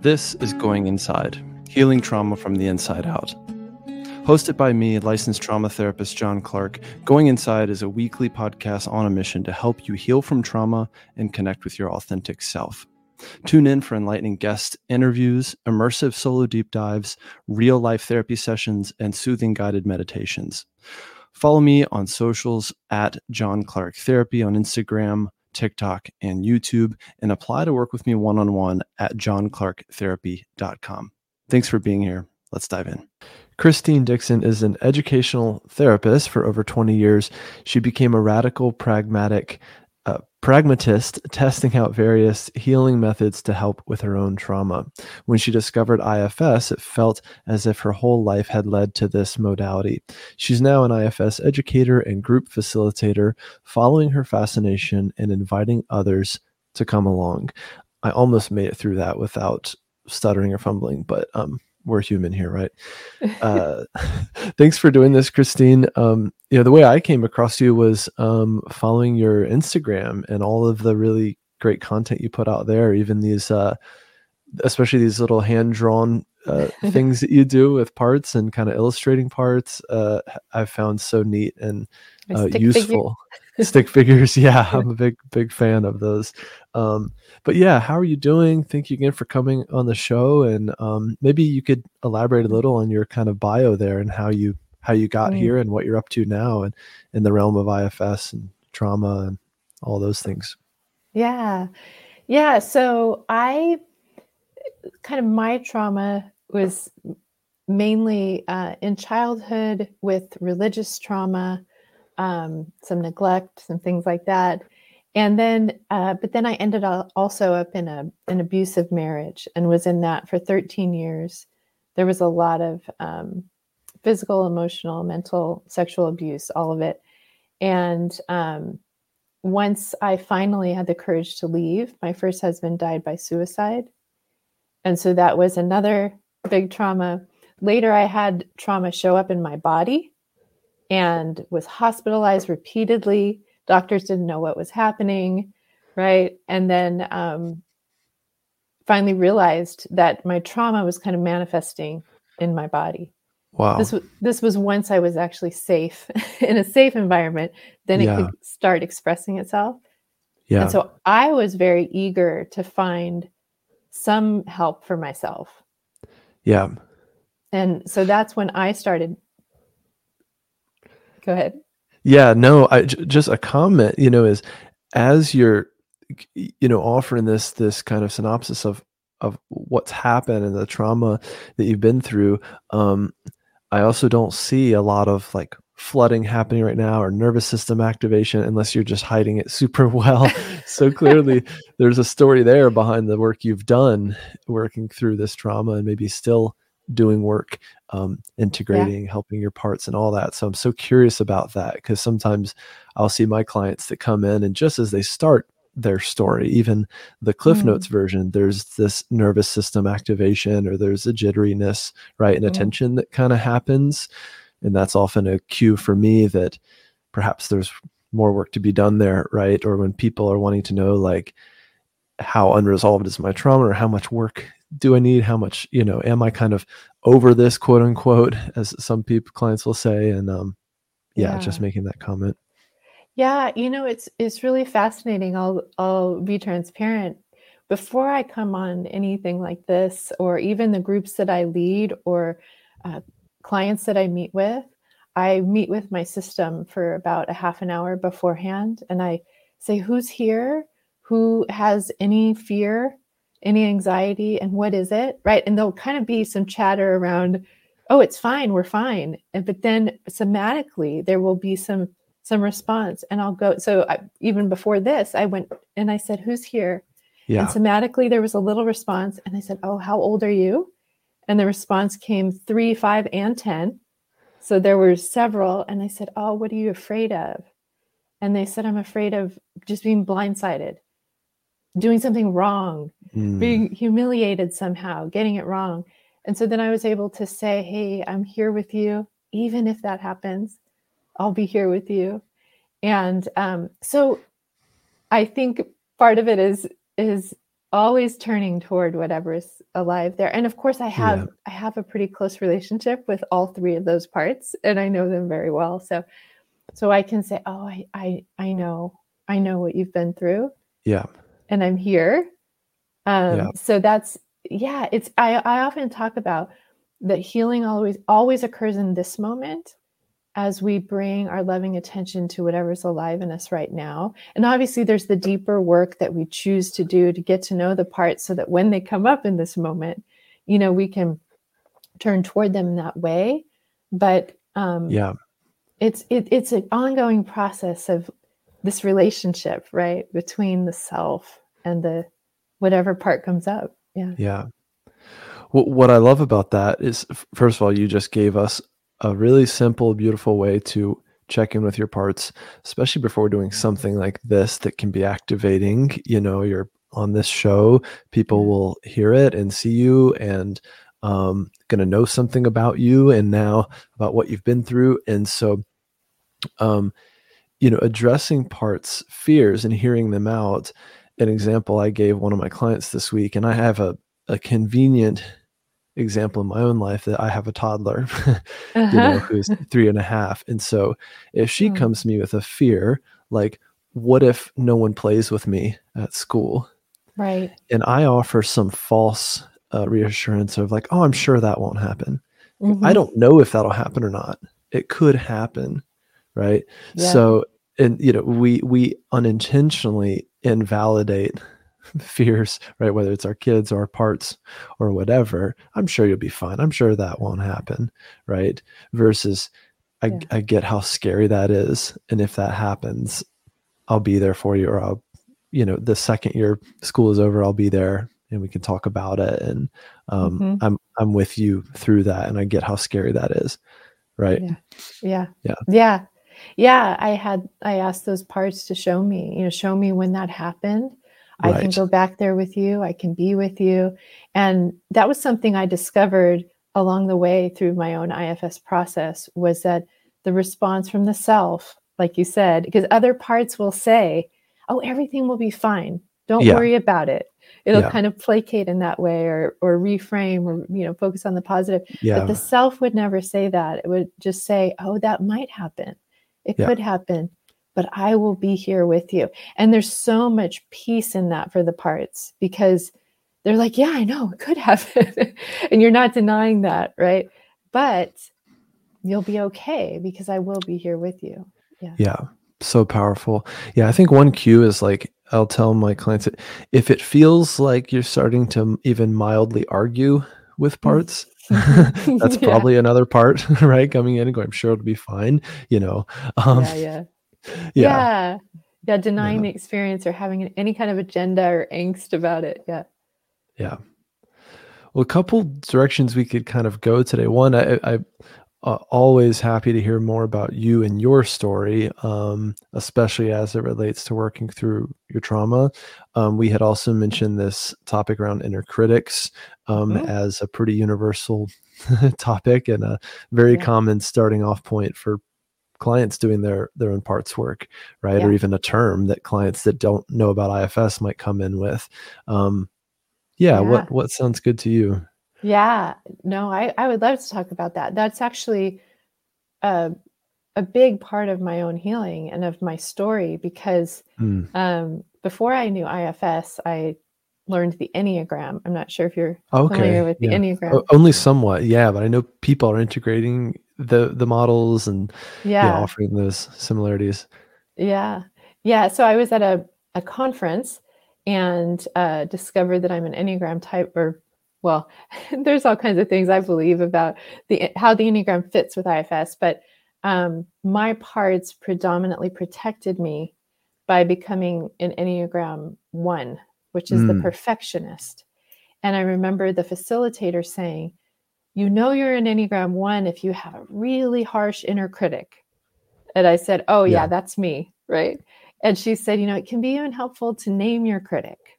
This is Going Inside Healing Trauma from the Inside Out. Hosted by me, licensed trauma therapist John Clarke, Going Inside is a weekly podcast on a mission to help you heal from trauma and connect with your authentic self. Tune in for enlightening guest interviews, immersive solo deep dives, real life therapy sessions, and soothing guided meditations. Follow me on socials at John Clarke Therapy on Instagram, TikTok, and YouTube, and apply to work with me one on one at johnclarketherapy.com. Thanks for being here. Let's dive in. Christine Dixon is an educational therapist for over 20 years. She became a radical, pragmatic pragmatist, testing out various healing methods to help with her own trauma. When she discovered IFS, it felt as if her whole life had led to this modality. She's now an IFS educator and group facilitator, following her fascination and inviting others to come along. I almost made it through that without stuttering or fumbling, but um, we're human here, right? Uh, thanks for doing this, Christine. Um, you know, the way I came across you was um, following your Instagram and all of the really great content you put out there, even these, uh, especially these little hand drawn uh, things that you do with parts and kind of illustrating parts. Uh, I've found so neat and uh, useful. stick figures. Yeah i'm a big big fan of those. Um, but yeah how are you doing? Thank you again for coming on the show and um, maybe you could elaborate a little on your kind of bio there and how you how you got mm. here and what you're up to now and in the realm of ifs and trauma and all those things. Yeah. Yeah so i kind of my trauma was mainly uh, in childhood with religious trauma um, some neglect, some things like that. And then, uh, but then I ended up also up in a an abusive marriage and was in that for 13 years. There was a lot of um, physical, emotional, mental, sexual abuse, all of it. And um, once I finally had the courage to leave, my first husband died by suicide. And so that was another big trauma. Later, I had trauma show up in my body and was hospitalized repeatedly. Doctors didn't know what was happening, right? And then um, finally realized that my trauma was kind of manifesting in my body. Wow. This was this was once I was actually safe in a safe environment, then it yeah. could start expressing itself. Yeah. And so I was very eager to find some help for myself. Yeah. And so that's when I started Go ahead. Yeah, no, I j- just a comment, you know, is as you're you know offering this this kind of synopsis of of what's happened and the trauma that you've been through um i also don't see a lot of like flooding happening right now or nervous system activation unless you're just hiding it super well so clearly there's a story there behind the work you've done working through this trauma and maybe still doing work um, integrating yeah. helping your parts and all that so i'm so curious about that because sometimes i'll see my clients that come in and just as they start their story even the cliff mm. notes version there's this nervous system activation or there's a jitteriness right and mm. attention that kind of happens and that's often a cue for me that perhaps there's more work to be done there right or when people are wanting to know like how unresolved is my trauma or how much work do I need? How much, you know, am I kind of over this quote unquote, as some people clients will say? And um, yeah, yeah, just making that comment. Yeah, you know, it's it's really fascinating. I'll I'll be transparent. Before I come on anything like this, or even the groups that I lead, or uh, clients that I meet with, I meet with my system for about a half an hour beforehand, and I say, "Who's here? Who has any fear any anxiety and what is it right? And there'll kind of be some chatter around oh it's fine we're fine. And but then somatically there will be some some response and i'll go so I, even before this i went and i said who's here? Yeah. and somatically there was a little response and i said oh how old are you? And the response came three five and ten. So there were several and i said oh what are you afraid of? And they said i'm afraid of just being blindsided doing something wrong, mm. being humiliated somehow, getting it wrong. And so then I was able to say, Hey, I'm here with you. Even if that happens, I'll be here with you. And um, so I think part of it is is always turning toward whatever is alive there and of course i have yeah. i have a pretty close relationship with all three of those parts and i know them very well so so i can say oh i i, I know i know what you've been through yeah and i'm here um yeah. so that's yeah it's i i often talk about that healing always always occurs in this moment as we bring our loving attention to whatever's alive in us right now. And obviously, there's the deeper work that we choose to do to get to know the parts so that when they come up in this moment, you know, we can turn toward them in that way. But um, yeah, it's it, it's an ongoing process of this relationship, right, between the self and the whatever part comes up. Yeah. Yeah. Well, what I love about that is, first of all, you just gave us a really simple, beautiful way to check in with your parts, especially before doing something like this that can be activating. You know, you're on this show, people will hear it and see you and um, going to know something about you and now about what you've been through. And so, um, you know, addressing parts, fears, and hearing them out. An example I gave one of my clients this week, and I have a, a convenient example in my own life that I have a toddler, uh-huh. you know, uh-huh. who's three and a half. And so if she mm. comes to me with a fear, like, what if no one plays with me at school? Right. And I offer some false uh, reassurance of like, oh, I'm sure that won't happen. Mm-hmm. I don't know if that'll happen or not. It could happen. Right. Yeah. So, and you know, we, we unintentionally invalidate fears, right? Whether it's our kids or our parts or whatever, I'm sure you'll be fine. I'm sure that won't happen, right? Versus, I, yeah. I get how scary that is. And if that happens, I'll be there for you, or I'll, you know, the second your school is over, I'll be there and we can talk about it. And um, mm-hmm. I'm, I'm with you through that. And I get how scary that is. Right. Yeah. Yeah. Yeah. Yeah. Yeah. I had, I asked those parts to show me, you know, show me when that happened Right. I can go back there with you. I can be with you. And that was something I discovered along the way through my own IFS process was that the response from the self, like you said, because other parts will say, oh, everything will be fine. Don't yeah. worry about it. It'll yeah. kind of placate in that way or or reframe or you know focus on the positive. Yeah. But the self would never say that. It would just say, oh, that might happen. It yeah. could happen but I will be here with you. And there's so much peace in that for the parts because they're like, yeah, I know it could happen. and you're not denying that, right? But you'll be okay because I will be here with you. Yeah. Yeah. So powerful. Yeah. I think one cue is like, I'll tell my clients if it feels like you're starting to even mildly argue with mm. parts, that's yeah. probably another part, right? Coming in and going, I'm sure it'll be fine, you know. Um, yeah, yeah yeah. yeah. Yeah. Denying the experience or having any kind of agenda or angst about it. Yeah. Yeah. Well, a couple directions we could kind of go today. One, I, I uh, always happy to hear more about you and your story, um, especially as it relates to working through your trauma. Um, we had also mentioned this topic around inner critics um, mm-hmm. as a pretty universal topic and a very yeah. common starting off point for clients doing their their own parts work right yeah. or even a term that clients that don't know about ifs might come in with um yeah, yeah, what what sounds good to you yeah no i i would love to talk about that that's actually a a big part of my own healing and of my story because mm. um before i knew ifs i learned the enneagram. I'm not sure if you're okay. familiar with the yeah. enneagram. only somewhat yeah but i know people are integrating the the models and yeah, yeah. offering those similarities. Yeah. Yeah so i was at a, a conference and uh, discovered that i'm an enneagram type or well there's all kinds of things i believe about the how the enneagram fits with ifs but um, my parts predominantly protected me by becoming an enneagram one which is mm. the perfectionist and i remember the facilitator saying you know you're an Enneagram one if you have a really harsh inner critic. And I said, Oh, yeah, yeah, that's me. Right. And she said, You know, it can be even helpful to name your critic.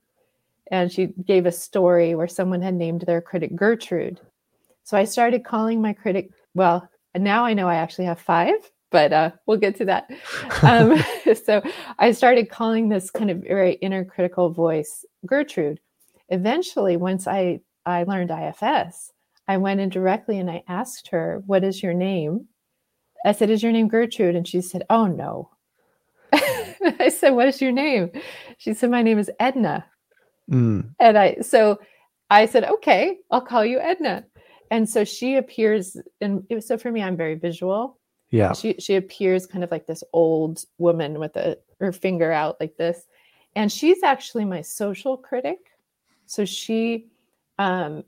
And she gave a story where someone had named their critic Gertrude. So I started calling my critic, well, now I know I actually have five, but uh, we'll get to that. Um, so I started calling this kind of very inner critical voice Gertrude. eventually, once I I learned IFS, I went in directly and I asked her, "What is your name?" I said, "Is your name Gertrude?" And she said, "Oh no." I said, "What is your name?" She said, "My name is Edna." Mm. And I so I said, "Okay, I'll call you Edna." And so she appears, and so for me, I'm very visual. Yeah. She she appears kind of like this old woman with a her finger out like this, and she's actually my social critic. So she um,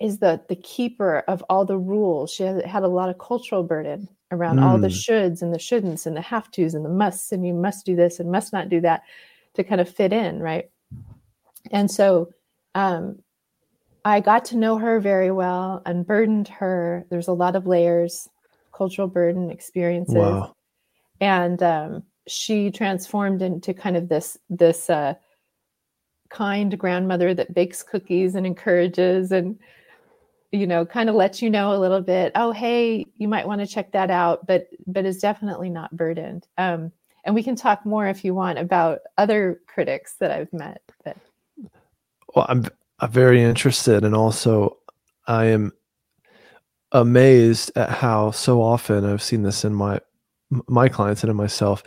is the the keeper of all the rules. She had, had a lot of cultural burden around mm. all the mm. shoulds and the shouldn'ts and the have tos and the musts and you must do this and must not do that to kind of fit in, right? And so um, I got to know her very well, unburdened her. There's a lot of layers, cultural burden experiences, wow. and um, she transformed into kind of this this uh, kind grandmother that bakes cookies and encourages and you know kind of lets you know a little bit oh hey you might want to check that out but but is definitely not burdened um, and we can talk more if you want about other critics that i've met but well i'm, I'm very interested and also i am amazed at how so often i've seen this in my my clients and in myself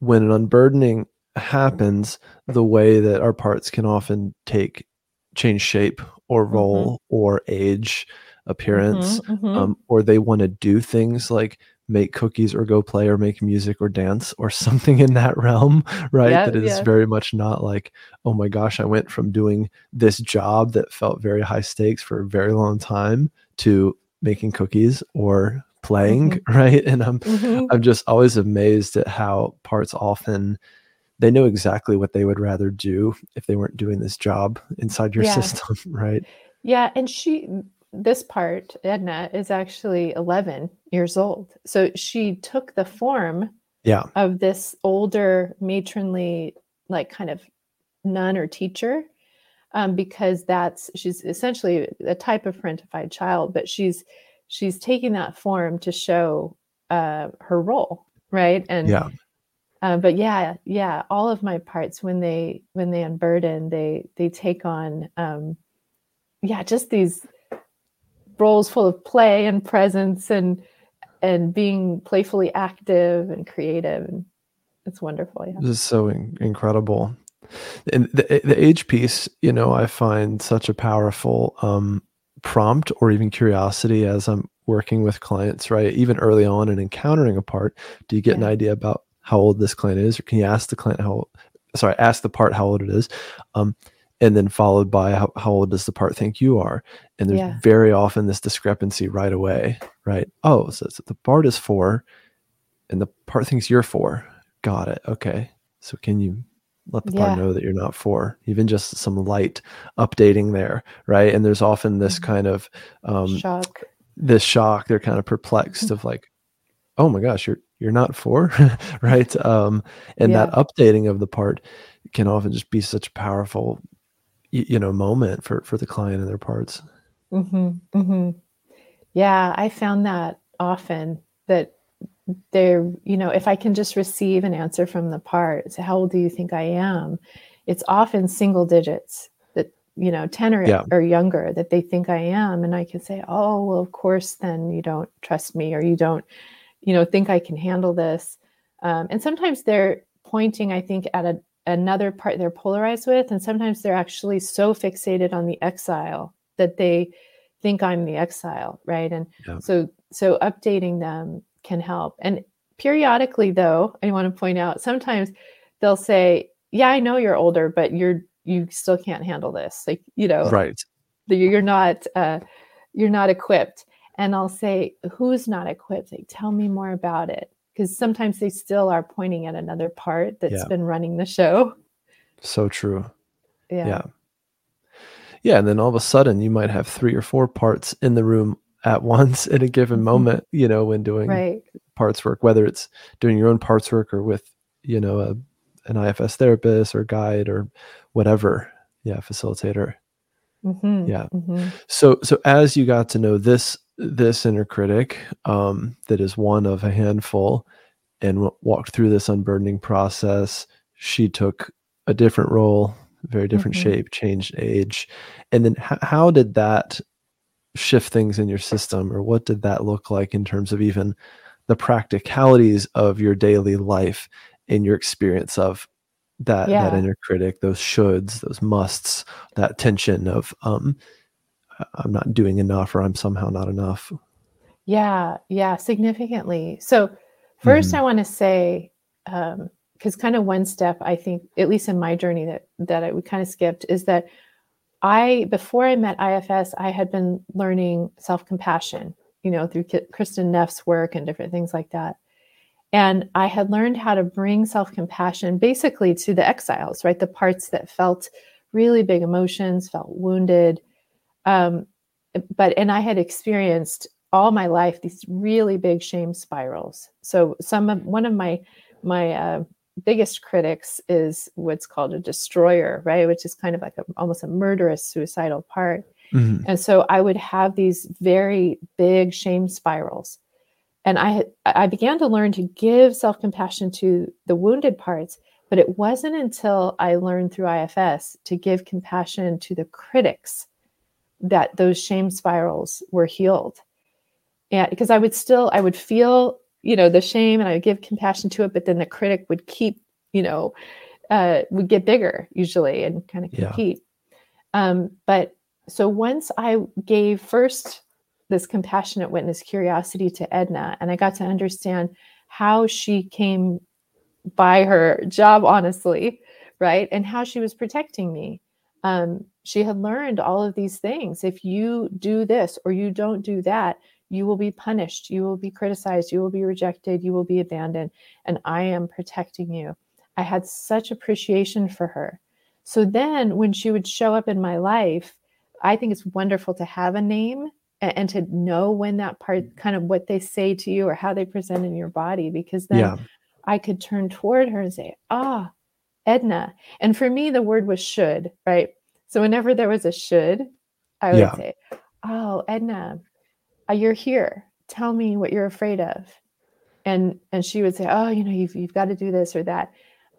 when an unburdening happens the way that our parts can often take change shape or mm-hmm. role mm-hmm. or age appearance mm-hmm, mm-hmm. Um, or they want to do things like make cookies or go play or make music or dance or something in that realm right yeah, that is yeah. very much not like oh my gosh i went from doing this job that felt very high stakes for a very long time to making cookies or playing mm-hmm. right and i'm mm-hmm. i'm just always amazed at how parts often they know exactly what they would rather do if they weren't doing this job inside your yeah. system, right? Yeah, and she this part, Edna, is actually 11 years old. So she took the form yeah. of this older matronly like kind of nun or teacher um, because that's she's essentially a type of parentified child, but she's she's taking that form to show uh, her role, right? And yeah. Uh, but yeah, yeah, all of my parts when they when they unburden, they they take on um, yeah, just these roles full of play and presence and and being playfully active and creative and it's wonderful. Yeah. This is so in- incredible. And the, the age piece, you know, I find such a powerful um, prompt or even curiosity as I'm working with clients, right? Even early on and encountering a part, do you get yeah. an idea about how old this client is, or can you ask the client how? Sorry, ask the part how old it is, um, and then followed by how, how old does the part think you are? And there's yeah. very often this discrepancy right away, right? Oh, so, so the part is four, and the part thinks you're four. Got it. Okay. So can you let the part know that you're not four even just some light updating there right and there's often this mm-hmm. kind of um shock this shock they're kind of perplexed mm-hmm. of like oh my gosh you're you're not four right um and yeah. that updating of the part can often just be such a powerful you, you know moment for for the client and their parts mm-hmm, mm-hmm. yeah i found that often that they're you know if i can just receive an answer from the part so how old do you think i am it's often single digits that you know 10 or, yeah. or younger that they think i am and i can say oh well of course then you don't trust me or you don't you know think i can handle this um, and sometimes they're pointing i think at a, another part they're polarized with and sometimes they're actually so fixated on the exile that they think i'm the exile right and yeah. so so updating them can help and periodically though i want to point out sometimes they'll say yeah i know you're older but you're you still can't handle this like you know right you're not uh you're not equipped and I'll say, Who's not equipped? Like, tell me more about it. Because sometimes they still are pointing at another part that's yeah. been running the show. So true. Yeah. Yeah. Yeah. And then all of a sudden, you might have three or four parts in the room at once in a given mm-hmm. moment, you know, when doing right. parts work, whether it's doing your own parts work or with, you know, a, an IFS therapist or guide or whatever. Yeah. Facilitator. Mm-hmm. Yeah. Mm-hmm. So, so as you got to know this this inner critic um, that is one of a handful and w- walked through this unburdening process. She took a different role very different mm-hmm. shape, changed age. And then h- how did that shift things in your system or what did that look like in terms of even the practicalities of your daily life in your experience of that yeah. that inner critic those shoulds those musts that tension of um i'm not doing enough or i'm somehow not enough yeah yeah significantly so 1st mm-hmm. i want to say um because kind of one step i think at least in my journey that that I, we kind of skipped is that i before i met ifs i had been learning self-compassion you know through kristin neff's work and different things like that and I had learned how to bring self compassion basically to the exiles, right? The parts that felt really big emotions, felt wounded. Um, but, and I had experienced all my life these really big shame spirals. So, some of one of my, my, uh, biggest critics is what's called a destroyer, right? Which is kind of like a, almost a murderous suicidal part. Mm-hmm. And so I would have these very big shame spirals and I I began to learn to give self compassion to the wounded parts, but it wasn't until I learned through IFS to give compassion to the critics that those shame spirals were healed. And because I would still I would feel you know the shame and I would give compassion to it, but then the critic would keep you know uh, would get bigger usually and kind of compete. Yeah. Um, but so once I gave first this compassionate witness curiosity to Edna, and I got to understand how she came by her job honestly, right? And how she was protecting me. Um, she had learned all of these things. If you do this or you don't do that, you will be punished, you will be criticized, you will be rejected, you will be abandoned, and I am protecting you. I had such appreciation for her. So then when she would show up in my life, I think it's wonderful to have a name and, and, to know when that part kind of what they say to you or how they present in your body because then yeah. i could turn toward her and say ah edna and for me the word was should right so whenever there was a should i would yeah. say oh edna you're here. Tell me what you're afraid of. And and she would say oh you know you've, you've got to do this or that.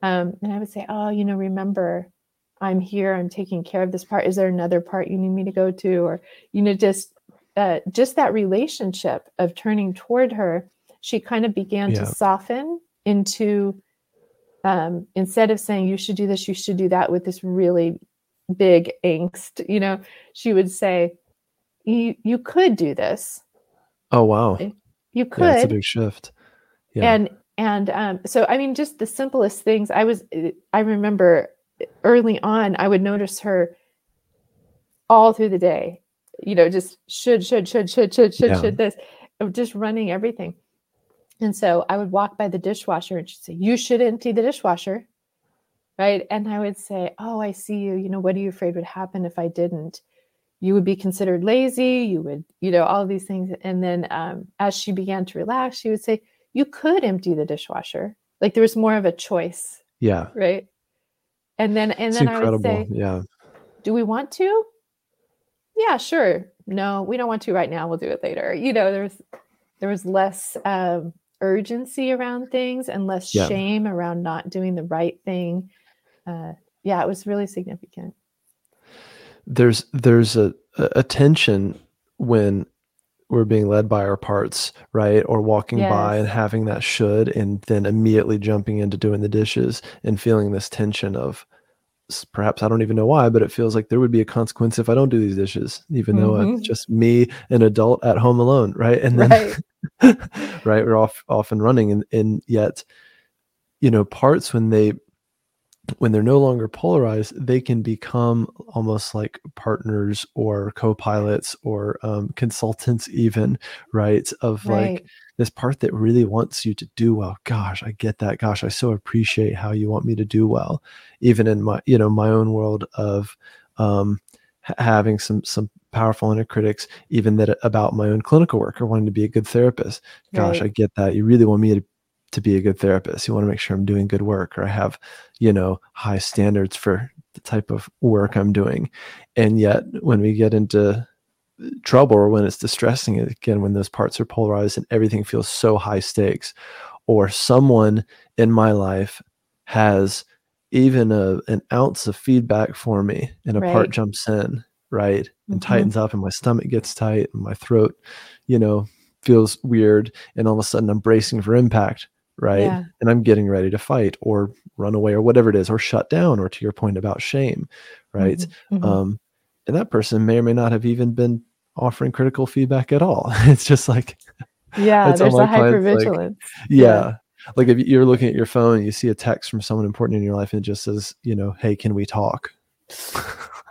Um, and i would say oh you know remember i'm here. I'm taking care of this part. Is there another part you need me to go to? Or you know just uh, just that relationship of turning toward her, she kind of began yeah. to soften into um, instead of saying you should do this, you should do that with this really big angst, you know, she would say, "You you could do this." Oh wow! You could. Yeah, it's a big shift. Yeah. And and um, so I mean, just the simplest things. I was I remember early on, I would notice her all through the day you know, just should, should, should, should, should, should, yeah. should this, just running everything. And so I would walk by the dishwasher and she'd say, You should empty the dishwasher. Right. And I would say, Oh, I see you. You know, what are you afraid would happen if I didn't? You would be considered lazy. You would, you know, all these things. And then um, as she began to relax, she would say, You could empty the dishwasher. Like there was more of a choice. Yeah. Right. And then, and it's then incredible. I would say, Yeah. Do we want to? yeah, sure. No, we don't want to right now. We'll do it later. You know, there's there was less um, urgency around things and less yeah. shame around not doing the right thing. Uh, yeah, it was really significant. There's there's a, a tension when we're being led by our parts, right? Or walking yes. by and having that should, and then immediately jumping into doing the dishes and feeling this tension of perhaps I don't even know why, but it feels like there would be a consequence if I don't do these dishes, even mm-hmm. though it's just me, an adult at home alone, right? And then, right, right we're off off and running, and and yet, you know, parts when they when they're no longer polarized, they can become almost like partners or co-pilots or um, consultants, even right? Of right. like this part that really wants you to do well. Gosh, I get that. Gosh, I so appreciate how you want me to do well, even in my you know my own world of um, having some some powerful inner critics, even that about my own clinical work or wanting to be a good therapist. Gosh, right. I get that. You really want me to to be a good therapist. You want to make sure I'm doing good work or I have, you know, high standards for the type of work I'm doing. And yet when we get into trouble or when it's distressing again when those parts are polarized and everything feels so high stakes or someone in my life has even a an ounce of feedback for me and a Right. part jumps in right and Mhm. tightens up and my stomach gets tight and my throat you know feels weird and all of a sudden i'm bracing for impact right Yeah. and i'm getting ready to fight or run away or whatever it is or shut down or to your point about shame right Mhm. Mhm. um and that person may or may not have even been offering critical feedback at all it's just like yeah, there's a clients, like, yeah. Yeah. Like if you're looking at your phone and you see a text from someone important in your life and it just says, you know, hey, can we talk?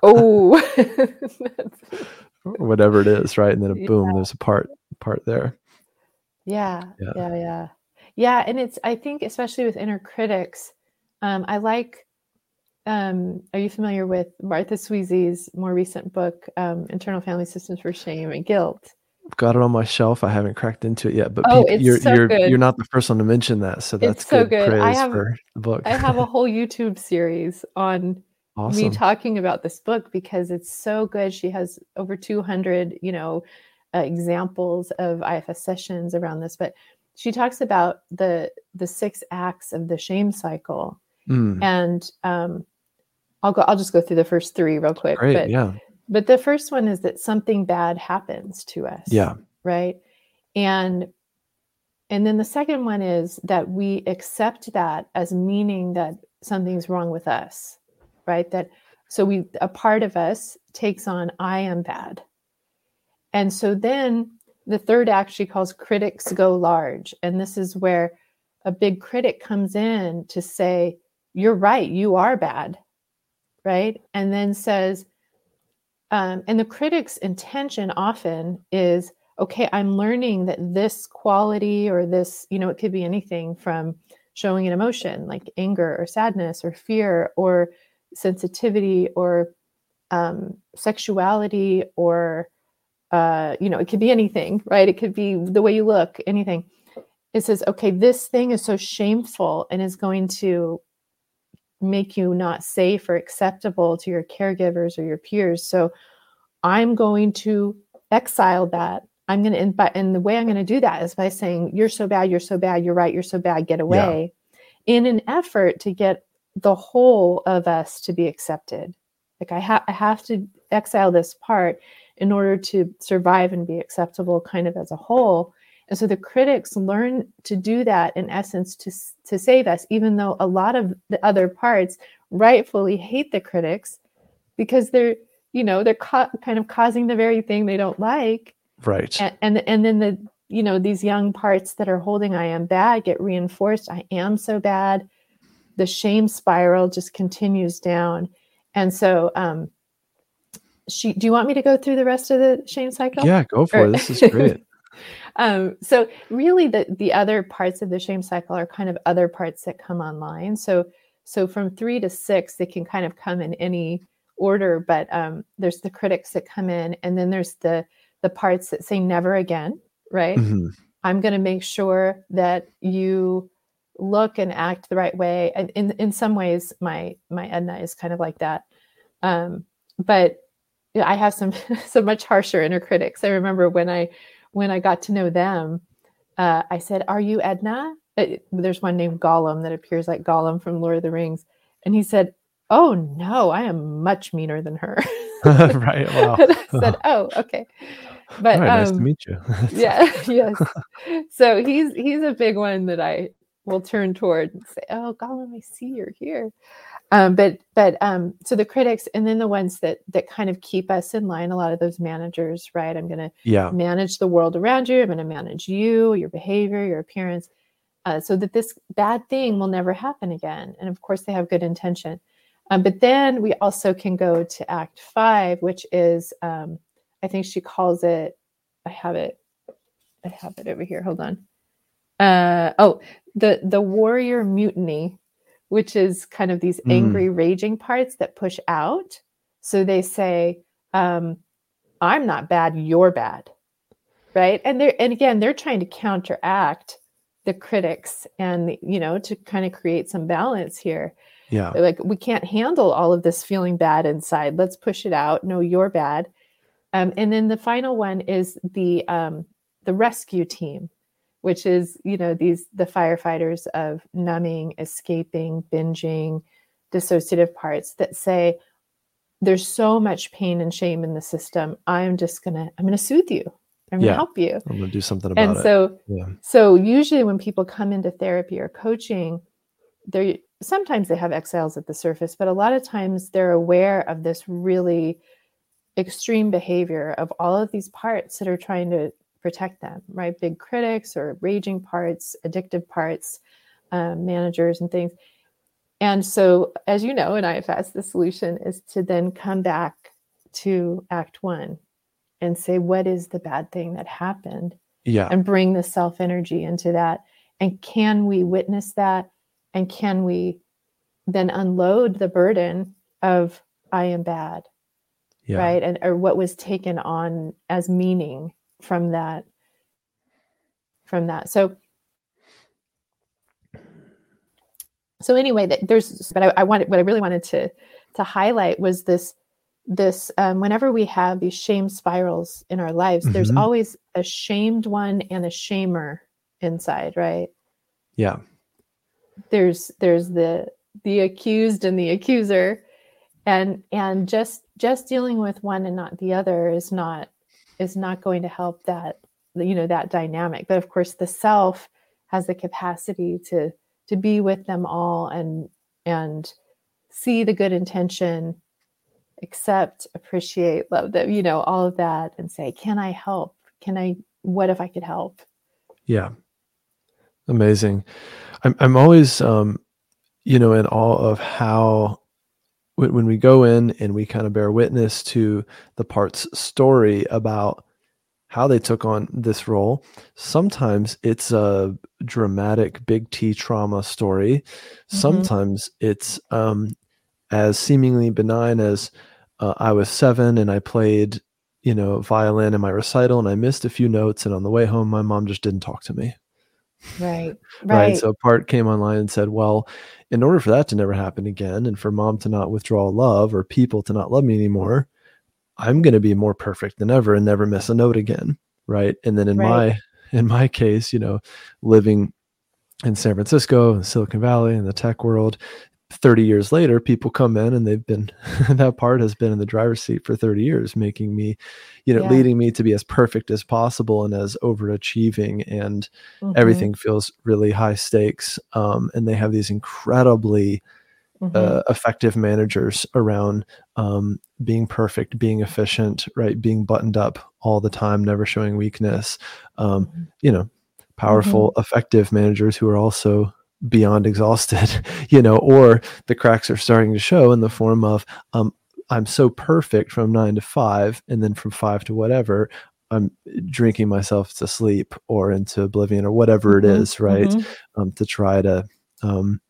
oh, whatever it is, right? And then a Yeah. boom, there's a part part there. yeah, Yeah. yeah, yeah, yeah. And it's I think especially with inner critics, um, I like. Um, are you familiar with Martha Sweezy's more recent book, um, Internal Family Systems for Shame and Guilt? I've got it on my shelf. I haven't cracked into it yet, but Oh, it's you're so you're good. you're not the first one to mention that, so that's so good, good. I have- for the book. I have a whole YouTube series on awesome. me talking about this book because it's so good. She has over 200, you know, uh, examples of IFS sessions around this, but she talks about the the six acts of the shame cycle. Mm, And um, I'll go. I'll just go through the first three real quick. great. but yeah. but the first one is that something bad happens to us. Yeah. Right. And and then the second one is that we accept that as meaning that something's wrong with us. Right. That so we a part of us takes on I am bad. And so then the third act she calls critics go large. And this is where a big critic comes in to say, You're right, you are bad. Right. And then says, um, and the critic's intention often is okay, I'm learning that this quality or this, you know, it could be anything from showing an emotion like anger or sadness or fear or sensitivity or um, sexuality or, uh, you know, it could be anything, right? It could be the way you look, anything. It says, okay, this thing is so shameful and is going to make you not safe or acceptable to your caregivers or your peers. So I'm going to exile that. I'm going to, and, by, and the way I'm going to do that is by saying, You're so bad, you're so bad, you're right, you're so bad, get away, in an effort to get the whole of us to be accepted. Like I, ha- I have to exile this part in order to survive and be acceptable kind of as a whole. And so the critics learn to do that in essence to, to save us, even though a lot of the other parts rightfully hate the critics because they're, you know, they're ca- kind of causing the very thing they don't like. Right. And, and, and then the, you know, these young parts that are holding I am bad get reinforced. I am so bad. The shame spiral just continues down. And so, um, she, do you want me to go through the rest of the shame cycle? yeah, go for Or- it. This is great. um, so really the the other parts of the shame cycle are kind of other parts that come online so so from three to six they can kind of come in any order but um, there's the critics that come in and then there's the the parts that say never again right Mhm. i'm going to make sure that you look and act the right way and in in some ways my my edna is kind of like that um, but i have some some much harsher inner critics i remember when i when I got to know them, uh, I said, "Are you Edna?" Uh, there's one named Gollum that appears like Gollum from Lord of the Rings, and he said, "Oh no, I am much meaner than her." right. Wow. I said, "Oh, okay." But All right, nice to um, meet you. yeah, yes. So he's he's a big one that I will turn toward and say, "Oh, Gollum, I see you're here." Um, but but um, so the critics, and then the ones that that kind of keep us in line. A lot of those managers, right? I'm going to yeah. manage the world around you. I'm going to manage you, your behavior, your appearance, uh, so that this bad thing will never happen again. And of course, they have good intention. Um, but then we also can go to Act Five, which is, um, I think she calls it. I have it. I have it over here. Hold on. Uh, oh, the the warrior mutiny, which is kind of these Mm. angry, raging parts that push out. So they say, um, "I'm not bad. You're bad." right and they're and again they're trying to counteract the critics and you know to kind of create some balance here Yeah. They're like we can't handle all of this feeling bad inside let's push it out no you're bad um, and then the final one is the um, the rescue team which is you know these the firefighters of numbing escaping binging dissociative parts that say there's so much pain and shame in the system i'm just gonna i'm gonna soothe you i'm gonna help you I'm gonna do something about it. and it. so yeah. so usually when people come into therapy or coaching they sometimes they have exiles at the surface but a lot of times they're aware of this really extreme behavior of all of these parts that are trying to protect them right big critics or raging parts addictive parts um, managers and things and so as you know in ifs the solution is to then come back to act one and say what is the bad thing that happened Yeah. and bring the self energy into that. And can we witness that? And can we then unload the burden of I am bad, Yeah. right? And or what was taken on as meaning from that from that. So so anyway, that there's but I, I wanted what I really wanted to to highlight was this this um, whenever we have these shame spirals in our lives, there's Mhm. always a shamed one and a shamer inside, right? Yeah. there's there's the the accused and the accuser and and just just dealing with one and not the other is not is not going to help that you know that dynamic but of course the self has the capacity to to be with them all and and see the good intention accept appreciate love them you know all of that and say can i help can i what if i could help Yeah. Amazing. I'm I'm always um you know in awe of how when, when we go in and we kind of bear witness to the part's story about how they took on this role. Sometimes it's a dramatic big T trauma story. Sometimes it's um as seemingly benign as uh, I was seven and I played, you know, violin in my recital and I missed a few notes and on the way home my mom just didn't talk to me right right? So part came online and said, well, in order for that to never happen again, and for mom to not withdraw love or people to not love me anymore, I'm going to be more perfect than ever and never miss a note again, right? And then in Right. my in my case, you know, living in San Francisco and Silicon Valley in the tech world, 30 years later, people come in and they've been that part has been in the driver's seat for 30 years, making me, you know, Yeah. leading me to be as perfect as possible and as overachieving and Mhm, everything feels really high stakes um, and they have these incredibly mhm. uh, effective managers around um, being perfect being efficient right being buttoned up all the time never showing weakness um, Mhm. you know powerful effective managers who are also beyond exhausted you know or the cracks are starting to show in the form of um, i'm so perfect from nine to five and then from five to whatever i'm drinking myself to sleep or into oblivion or whatever it Mhm, is right mhm. um, to try to um,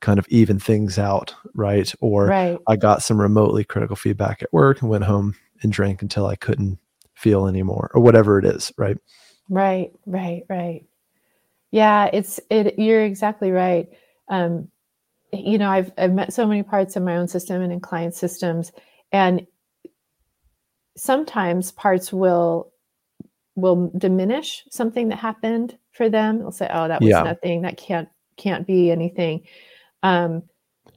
kind of even things out right or right i got some remotely critical feedback at work and went home and drank until i couldn't feel anymore or whatever it is right Right, right, right. Yeah, it's it you're exactly right. Um, you know, I've I've met so many parts in my own system and in client systems, and sometimes parts will will diminish something that happened for them. They'll say, "Oh, that was Yeah. nothing. That can't can't be anything." Um,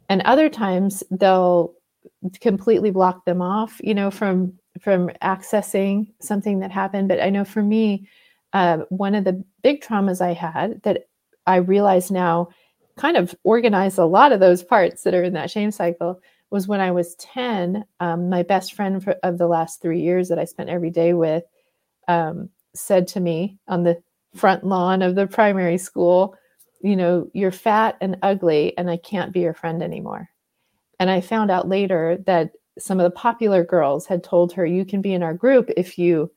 and other times they'll completely block them off, you know, from from accessing something that happened. But I know for me, uh, one of the big traumas I had that I realize now kind of organized a lot of those parts that are in that shame cycle was when I was 10. Um, my best friend for, of the last three years that I spent every day with um, said to me on the front lawn of the primary school, You know, you're fat and ugly, and I can't be your friend anymore. And I found out later that some of the popular girls had told her, You can be in our group if you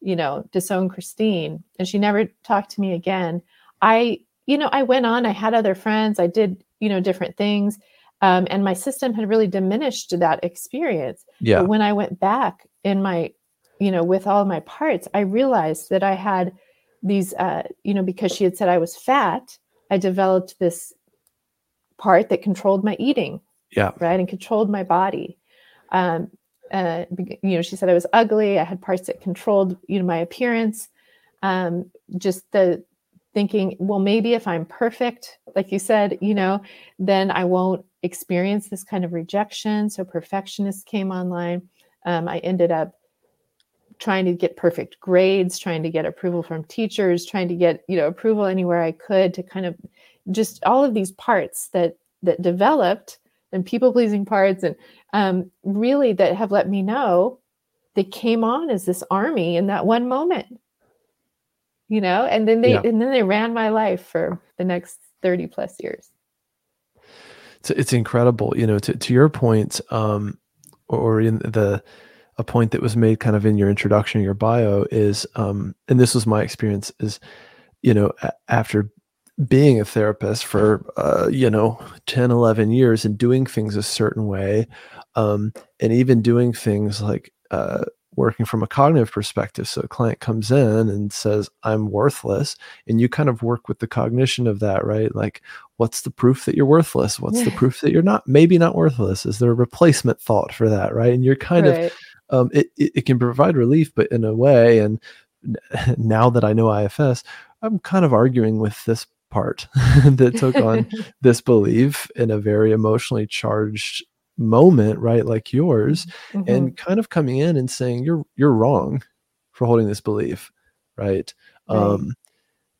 you know, disown Christine. And she never talked to me again. I, you know, I went on, I had other friends, I did, you know, different things. Um, and my system had really diminished that experience. yeah But when I went back in my, you know, with all my parts, I realized that I had these, uh, you know, because she had said I was fat, I developed this part that controlled my eating yeah right and controlled my body um uh, you know she said i was ugly i had parts that controlled you know my appearance um just the thinking well maybe if i'm perfect like you said you know then i won't experience this kind of rejection. So perfectionist came online. Um, I ended up trying to get perfect grades, trying to get approval from teachers, trying to get you know approval anywhere I could to kind of just all of these parts that that developed and people pleasing parts and um, really that have let me know they came on as this army in that one moment you know and then they yeah. and then they ran my life for the next 30 plus years it's, it's incredible you know to, to your point um or in the a point that was made kind of in your introduction your bio is um and this was my experience is you know after being a therapist for uh, you know 10 11 years and doing things a certain way um, and even doing things like uh, working from a cognitive perspective. So a client comes in and says i'm worthless and you kind of work with the cognition of that right? Like what's the proof that you're worthless? What's the proof that you're not maybe not worthless? Is there a replacement thought for that? Right? And you're kind right. of um, it, it, it can provide relief but in a way and now that i know ifs i'm kind of arguing with this part that took on this belief in a very emotionally charged moment right like yours mm-hmm. and kind of coming in and saying you're you're wrong for holding this belief right, right. um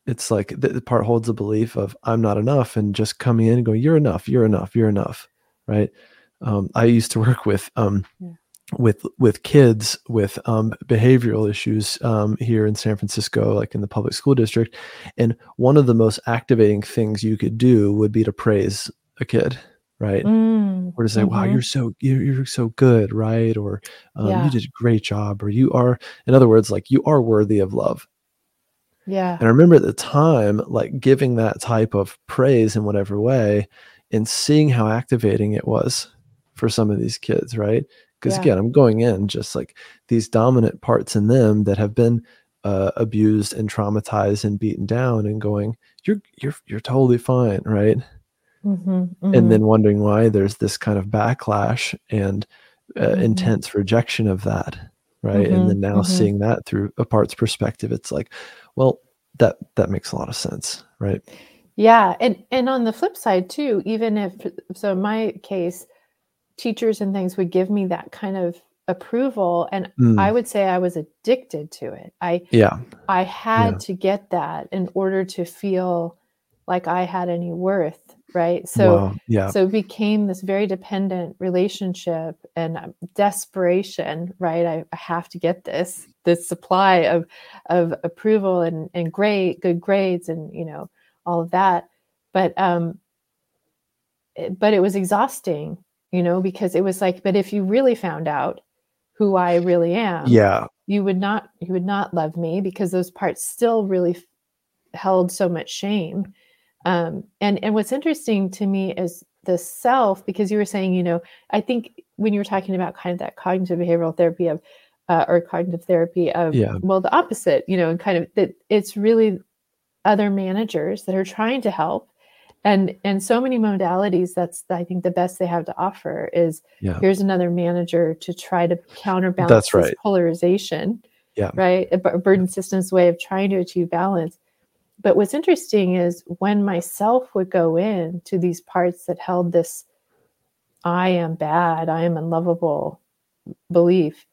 it's like the, the, part holds a belief of i'm not enough and just coming in and going you're enough you're enough you're enough right um i used to work with um yeah with with kids with um, behavioral issues um, here in San Francisco, like in the public school district. And one of the most activating things you could do would be to praise a kid, right? Mm, or to say, mm-hmm. "Wow, you're so you're, you're so good," right? Or um, yeah. "You did a great job," or "You are," in other words, like you are worthy of love. Yeah. And I remember at the time, like giving that type of praise in whatever way, and seeing how activating it was for some of these kids, right? Because yeah. again i'm going in just like these dominant parts in them that have been uh, abused and traumatized and beaten down and going you're you're you're totally fine right mm-hmm, mm-hmm. and then wondering why there's this kind of backlash and uh, mm-hmm. intense rejection of that right and then mm-hmm, now mm-hmm. seeing that through a part's perspective it's like well that that makes a lot of sense right yeah and and on the flip side too even if so in my case teachers and things would give me that kind of approval and mm. i would say i was addicted to it i yeah i had yeah. to get that in order to feel like i had any worth right so wow. yeah so it became this very dependent relationship and um, desperation right I, I, have to get this this supply of of approval and and great good grades and you know all of that but um it, but it was exhausting you know, because it was like, but if you really found out who I really am, yeah, you would not, you would not love me because those parts still really f- held so much shame. Um, and and what's interesting to me is the self, because you were saying, you know, I think when you were talking about kind of that cognitive behavioral therapy of, uh, or cognitive therapy of, yeah. well, the opposite, you know, and kind of that it's really other managers that are trying to help and and so many modalities that's i think the best they have to offer is yeah. here's another manager to try to counterbalance that's right. polarization yeah right a, burden systems way of trying to achieve balance but what's interesting is when myself would go in to these parts that held this i am bad i am unlovable belief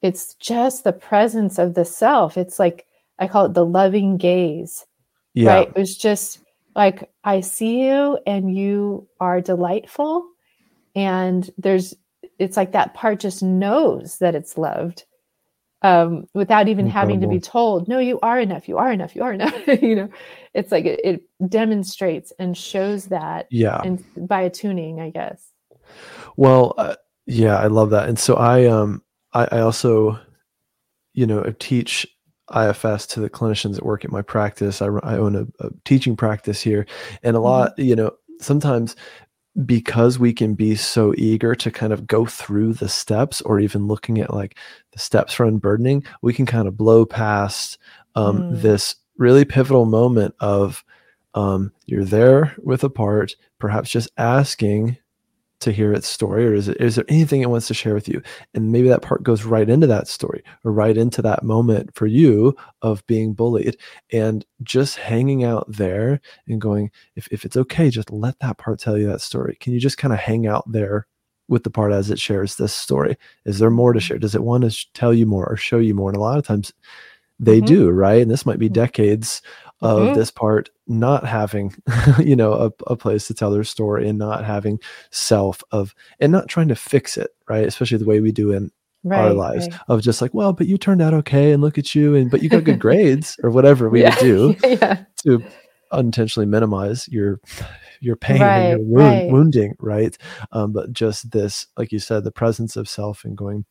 it's just the presence of the self it's like i call it the loving gaze yeah. right it was just like I see you and you are delightful. And there's it's like that part just knows that it's loved um, without even Incredible. having to be told no you are enough. You are enough. You are enough. You know it's like it, it, demonstrates and shows that yeah. and by attuning i guess. Well uh, yeah i love that. And so i um I, I also you know teach IFS to the clinicians that work at my practice. I, I own a, a, teaching practice here, and a lot, mm-hmm. you know, sometimes because we can be so eager to kind of go through the steps, or even looking at like the steps for unburdening, we can kind of blow past um, mm. this really pivotal moment of um, you're there with a part, perhaps just asking to hear its story or is, it, is there anything it wants to share with you? And maybe that part goes right into that story or right into that moment for you of being bullied and just hanging out there and going if, if it's okay just let that part tell you that story. Can you just kind of hang out there with the part as it shares this story? Is there more to share? Does it want to tell you more or show you more? And a lot of times they mm-hmm. do right? And this might be mm-hmm. decades of mm-hmm. this part not having you know a, a, place to tell their story and not having self of and not trying to fix it right especially the way we do in right, our lives right. of just like well but you turned out okay and look at you and but you got good grades or whatever we yeah. do yeah. to unintentionally minimize your your pain right, and your wound, wounding right um, but just this like you said the presence of self and going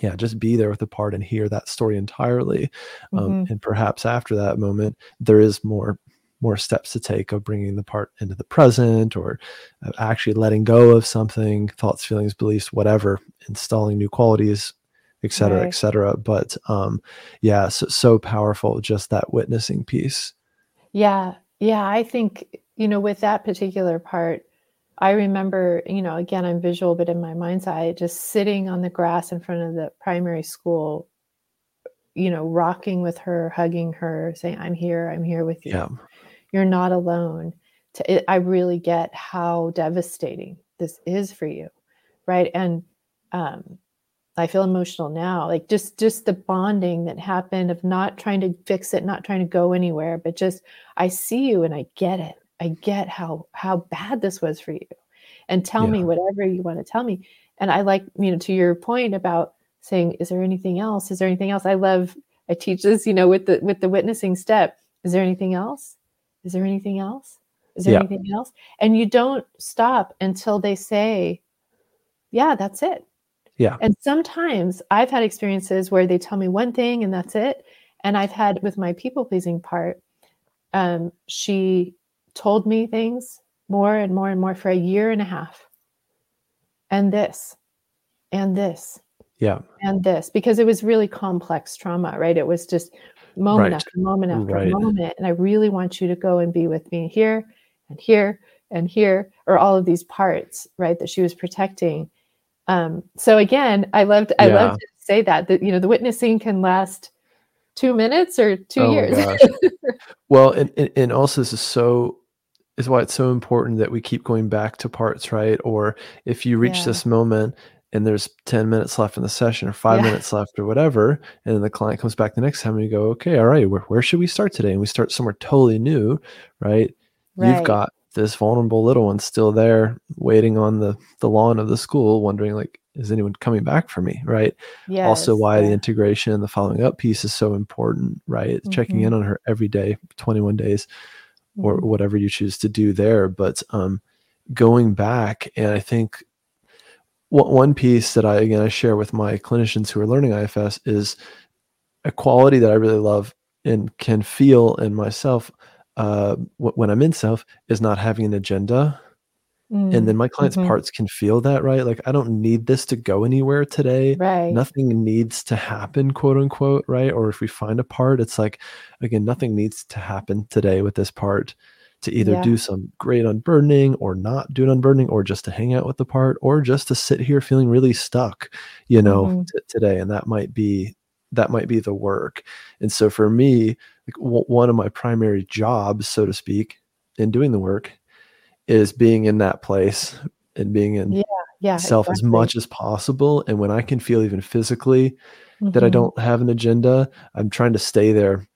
yeah just be there with the part and hear that story entirely um, mm-hmm. and perhaps after that moment there is more more steps to take of bringing the part into the present or uh, actually letting go of something thoughts feelings beliefs whatever installing new qualities et cetera right. et cetera but um yeah so, so powerful just that witnessing piece yeah yeah i think you know with that particular part I remember, you know, again, I'm visual, but in my mind's eye, just sitting on the grass in front of the primary school, you know, rocking with her, hugging her, saying, I'm here, I'm here with you. Yeah. You're not alone. To, it, I really get how devastating this is for you. Right. And um, I feel emotional now. Like just just the bonding that happened of not trying to fix it, not trying to go anywhere, but just I see you and I get it. I get how how bad this was for you. And tell yeah. me whatever you want to tell me. And I like, you know, to your point about saying, is there anything else? Is there anything else? I love I teach this, you know, with the with the witnessing step. Is there anything else? Is there anything else? Is there yeah. anything else? And you don't stop until they say, Yeah, that's it. Yeah. And sometimes I've had experiences where they tell me one thing and that's it. And I've had with my people pleasing part, um, she told me things more and more and more for a year and a half. And this, and this. Yeah. And this, because it was really complex trauma, right? It was just moment right. after moment after right. moment. And I really want you to go and be with me here and here and here, or all of these parts, right? That she was protecting. Um, so again, I loved I yeah. love to say that that you know the witnessing can last two minutes or two oh years. well, and, and also this is so is why it's so important that we keep going back to parts, right? Or if you reach yeah. this moment and there's 10 minutes left in the session or five yeah. minutes left or whatever, and then the client comes back the next time and you go, okay, all right, where, where should we start today? And we start somewhere totally new, right? right? You've got this vulnerable little one still there waiting on the, the lawn of the school, wondering like, is anyone coming back for me? Right. Yes, also why yeah. the integration and the following up piece is so important, right? Mm-hmm. Checking in on her every day, 21 days or mm-hmm. whatever you choose to do there. But um, going back, and I think one piece that I again I share with my clinicians who are learning IFS is a quality that I really love and can feel in myself uh, when I'm in self is not having an agenda Mm, and then my clients' mm-hmm. parts can feel that, right? Like, I don't need this to go anywhere today. Right. Nothing needs to happen, quote unquote, right? Or if we find a part, it's like, again, nothing needs to happen today with this part to either yeah. do some great unburdening or not do an unburdening or just to hang out with the part or just to sit here feeling really stuck, you know, mm-hmm. t- today. And that might be that might be the work. And so for me, like w- one of my primary jobs, so to speak, in doing the work is being in that place and being in yeah, yeah, self exactly. as much as possible. And when I can feel even physically mm-hmm. that I mm-hmm. don't have an agenda, I'm trying to stay there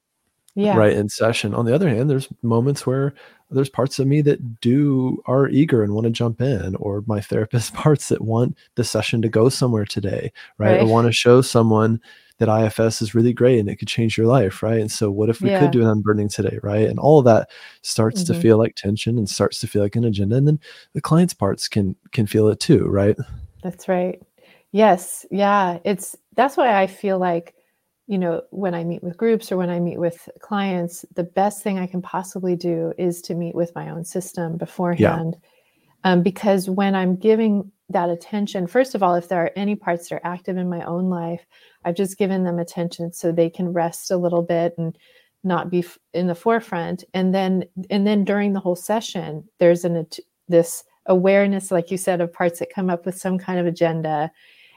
yeah. right in session. On the other hand, there's moments where there's parts of me that do are eager and want to jump in, or my therapist parts that want the session to go somewhere today, right? right. I want to show someone that IFS is really great and it could change your life, right? And so, what if we yeah. could do an unburdening today, right? And all of that starts mm-hmm. to feel like tension and starts to feel like an agenda, and then the client's parts can can feel it too, right? That's right. Yes, yeah. It's that's why I feel like you know when I meet with groups or when I meet with clients, the best thing I can possibly do is to meet with my own system beforehand. Yeah. Um, because when I'm giving that attention, first of all, if there are any parts that are active in my own life, I've just given them attention so they can rest a little bit and not be in the forefront. And then, and then during the whole session, there's an this awareness, like you said, of parts that come up with some kind of agenda.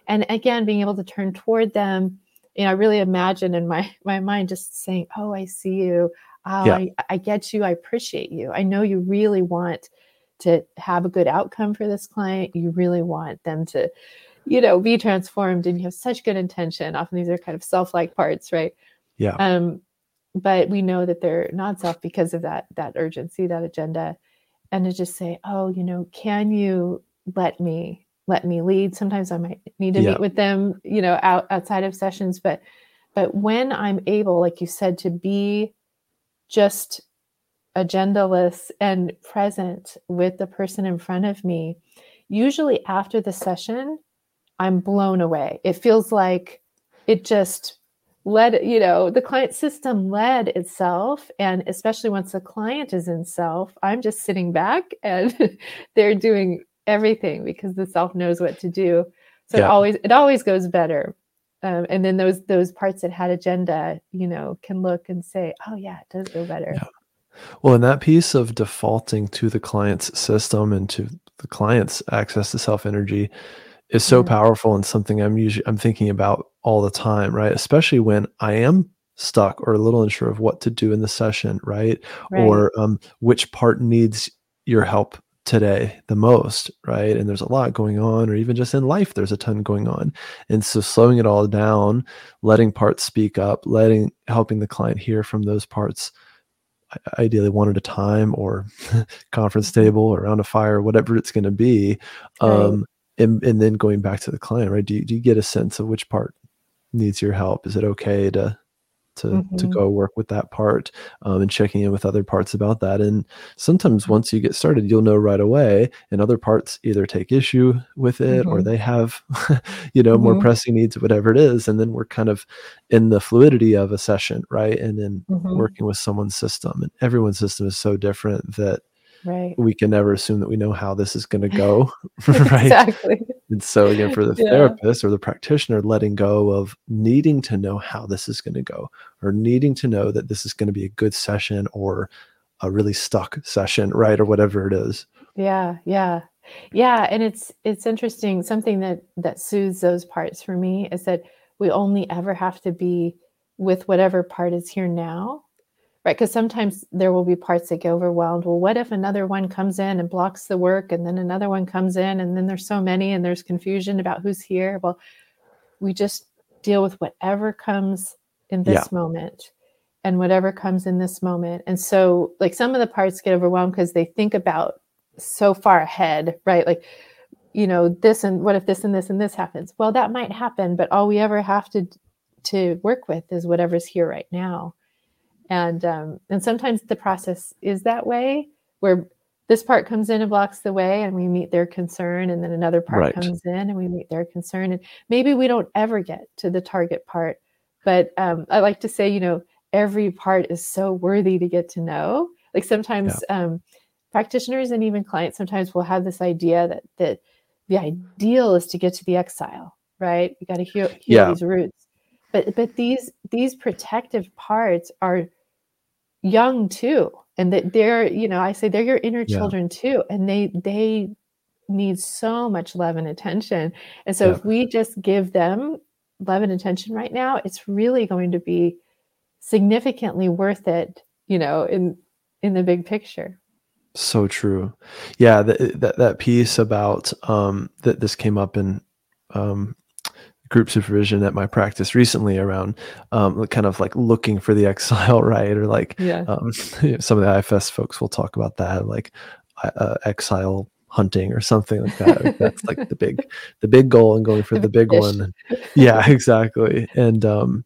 And again, being able to turn toward them, you know, I really imagine in my my mind just saying, "Oh, I see you. Oh, yeah. I, I get you. I appreciate you. I know you really want to have a good outcome for this client. You really want them to, you know, be transformed, and you have such good intention. Often these are kind of self-like parts, right? Yeah. Um, but we know that they're not self because of that that urgency, that agenda and to just say, oh, you know, can you let me let me lead? Sometimes I might need to yeah. meet with them, you know, out, outside of sessions, but but when I'm able, like you said, to be just agendaless and present with the person in front of me, usually after the session, I'm blown away. It feels like it just led you know the client system led itself and especially once the client is in self i'm just sitting back and they're doing everything because the self knows what to do so yeah. it always it always goes better um, and then those those parts that had agenda you know can look and say oh yeah it does go better yeah. well in that piece of defaulting to the client's system and to the client's access to self energy is so yeah. powerful and something I'm usually I'm thinking about all the time, right? Especially when I am stuck or a little unsure of what to do in the session, right? right. Or um, which part needs your help today the most, right? And there's a lot going on, or even just in life, there's a ton going on. And so slowing it all down, letting parts speak up, letting helping the client hear from those parts ideally one at a time or conference mm-hmm. table or around a fire whatever it's going to be um, and, and then going back to the client right do you, do you get a sense of which part needs your help is it okay to to mm-hmm. to go work with that part um, and checking in with other parts about that and sometimes once you get started you'll know right away and other parts either take issue with it mm-hmm. or they have you know mm-hmm. more pressing needs whatever it is and then we're kind of in the fluidity of a session right and then mm-hmm. working with someone's system and everyone's system is so different that right. we can never assume that we know how this is going to go right? Exactly. And so again for the yeah. therapist or the practitioner letting go of needing to know how this is going to go or needing to know that this is going to be a good session or a really stuck session right or whatever it is. Yeah yeah. Yeah and it's it's interesting. Something that that soothes those parts for me is that we only ever have to be with whatever part is here now right because sometimes there will be parts that get overwhelmed. Well what if another one comes in and blocks the work and then another one comes in and then there's so many and there's confusion about who's here? Well we just deal with whatever comes in this yeah. moment and whatever comes in this moment. And so like some of the parts get overwhelmed because they think about so far ahead right? Like you know this and what if this and this and this happens? Well that might happen but all we ever have to to work with is whatever's here right now and um, and sometimes the process is that way where this part comes in and blocks the way and we meet their concern and then another part right. comes in and we meet their concern and maybe we don't ever get to the target part but um, i like to say you know every part is so worthy to get to know like sometimes yeah. um, practitioners and even clients sometimes will have this idea that that the ideal is to get to the exile right you got to heal, heal yeah. these roots but but these these protective parts are young too and that they're you know i say they're your inner yeah. children too and they they need so much love and attention and so yeah. if we just give them love and attention right now it's really going to be significantly worth it you know in in the big picture so true yeah that that, that piece about um that this came up in um group supervision at my practice recently around um, kind of like looking for the exile, right? Or like yeah. um, some of the IFS folks will talk about that, like uh, exile hunting or something like that. That's like the big, the big goal and going for the big one. Yeah, exactly. And um,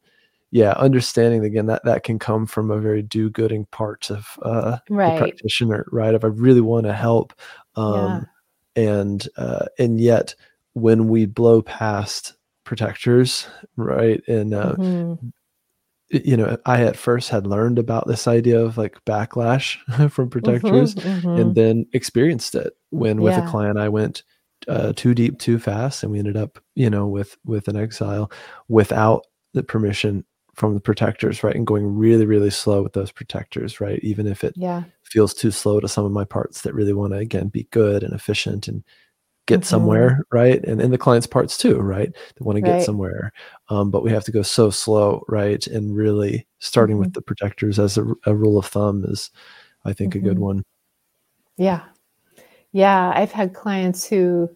yeah, understanding again that that can come from a very do-gooding part of uh, right. the practitioner, right? If I really want to help, um, yeah. and uh, and yet when we blow past protectors, right? And uh, mm-hmm. you know, I at first had learned about this idea of like backlash from protectors, mm-hmm, mm-hmm. and then experienced it when with yeah. a client I went uh, too deep too fast, and we ended up, you know, with with an exile without the permission from the protectors, right? And going really, really slow with those protectors, right? Even if it yeah. feels too slow to some of my parts that really want to again be good and efficient and get Mhm. somewhere, right? And and the client's parts too, right? They want to get Right. somewhere. Um, but we have to go so slow, right? And really starting with Mhm. the protectors as a, a rule of thumb is I think a good Mhm. one. Yeah. Yeah. I've had clients who,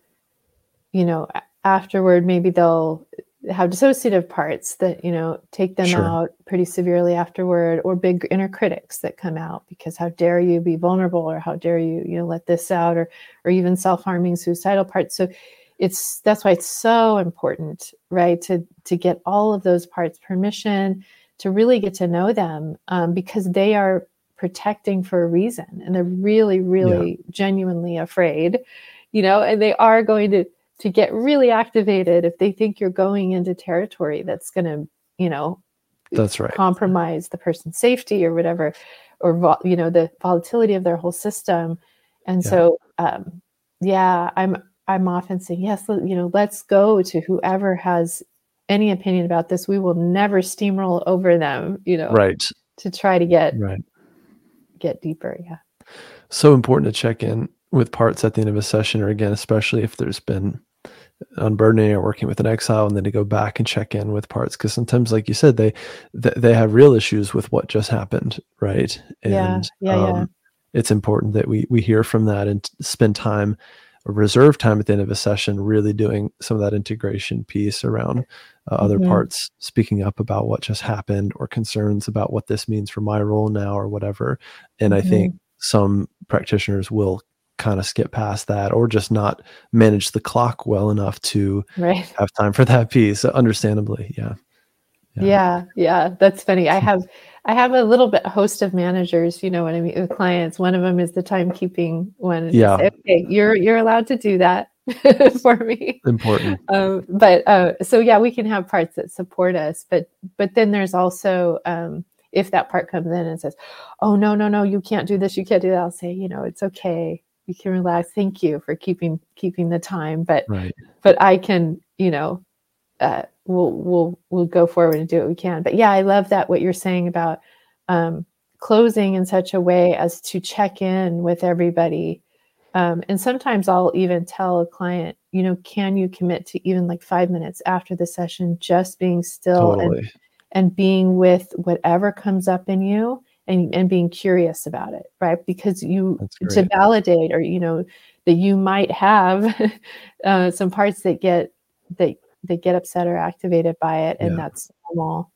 you know, afterward, maybe they'll have dissociative parts that, you know, take them Sure. out pretty severely afterward, or big inner critics that come out because how dare you be vulnerable or how dare you, you know, let this out or, or even self-harming suicidal parts. So it's, that's why it's so important, right. To, to get all of those parts permission to really get to know them um, because they are protecting for a reason and they're really really genuinely afraid you know and they are going to to get really activated if they think you're going into territory that's going to you know That's right. compromise the person's safety or whatever or vol- you know the volatility of their whole system and Yeah. so um yeah i'm i'm often saying yes you know let's go to whoever has any opinion about this we will never steamroll over them you know Right. to try to get Right. get deeper yeah so important to check in with parts at the end of a session or again especially if there's been unburdening or working with an exile and then to go back and check in with parts because sometimes like you said they th- they have real issues with what just happened right Yeah, and yeah, yeah. it's important that we we hear from that and spend time reserve time at the end of a session really doing some of that integration piece around uh, other Mhm. parts speaking up about what just happened or concerns about what this means for my role now or whatever and i think some practitioners will kind of skip past that or just not manage the clock well enough to right. have time for that piece understandably yeah. Yeah. yeah yeah that's funny. I have i have a little bit host of managers you know when i meet with clients. One of them is the timekeeping one Yeah. say, okay you're you're allowed to do that for me. Important. Um, but uh, so yeah we can have parts that support us but but then there's also um, if that part comes in and says oh no no no you can't do this you can't do that i'll say you know it's okay you can relax thank you for keeping keeping the time but right but I can, you know, uh, we'll we'll we'll go forward and do what we can. But yeah, I love that what you're saying about um, closing in such a way as to check in with everybody. Um, and sometimes I'll even tell a client, you know, can you commit to even like five minutes after the session, just being still and and being with whatever comes up in you and, and being curious about it right because you to validate or you know that you might have uh, some parts that get that that get upset or activated by it and Yeah. that's normal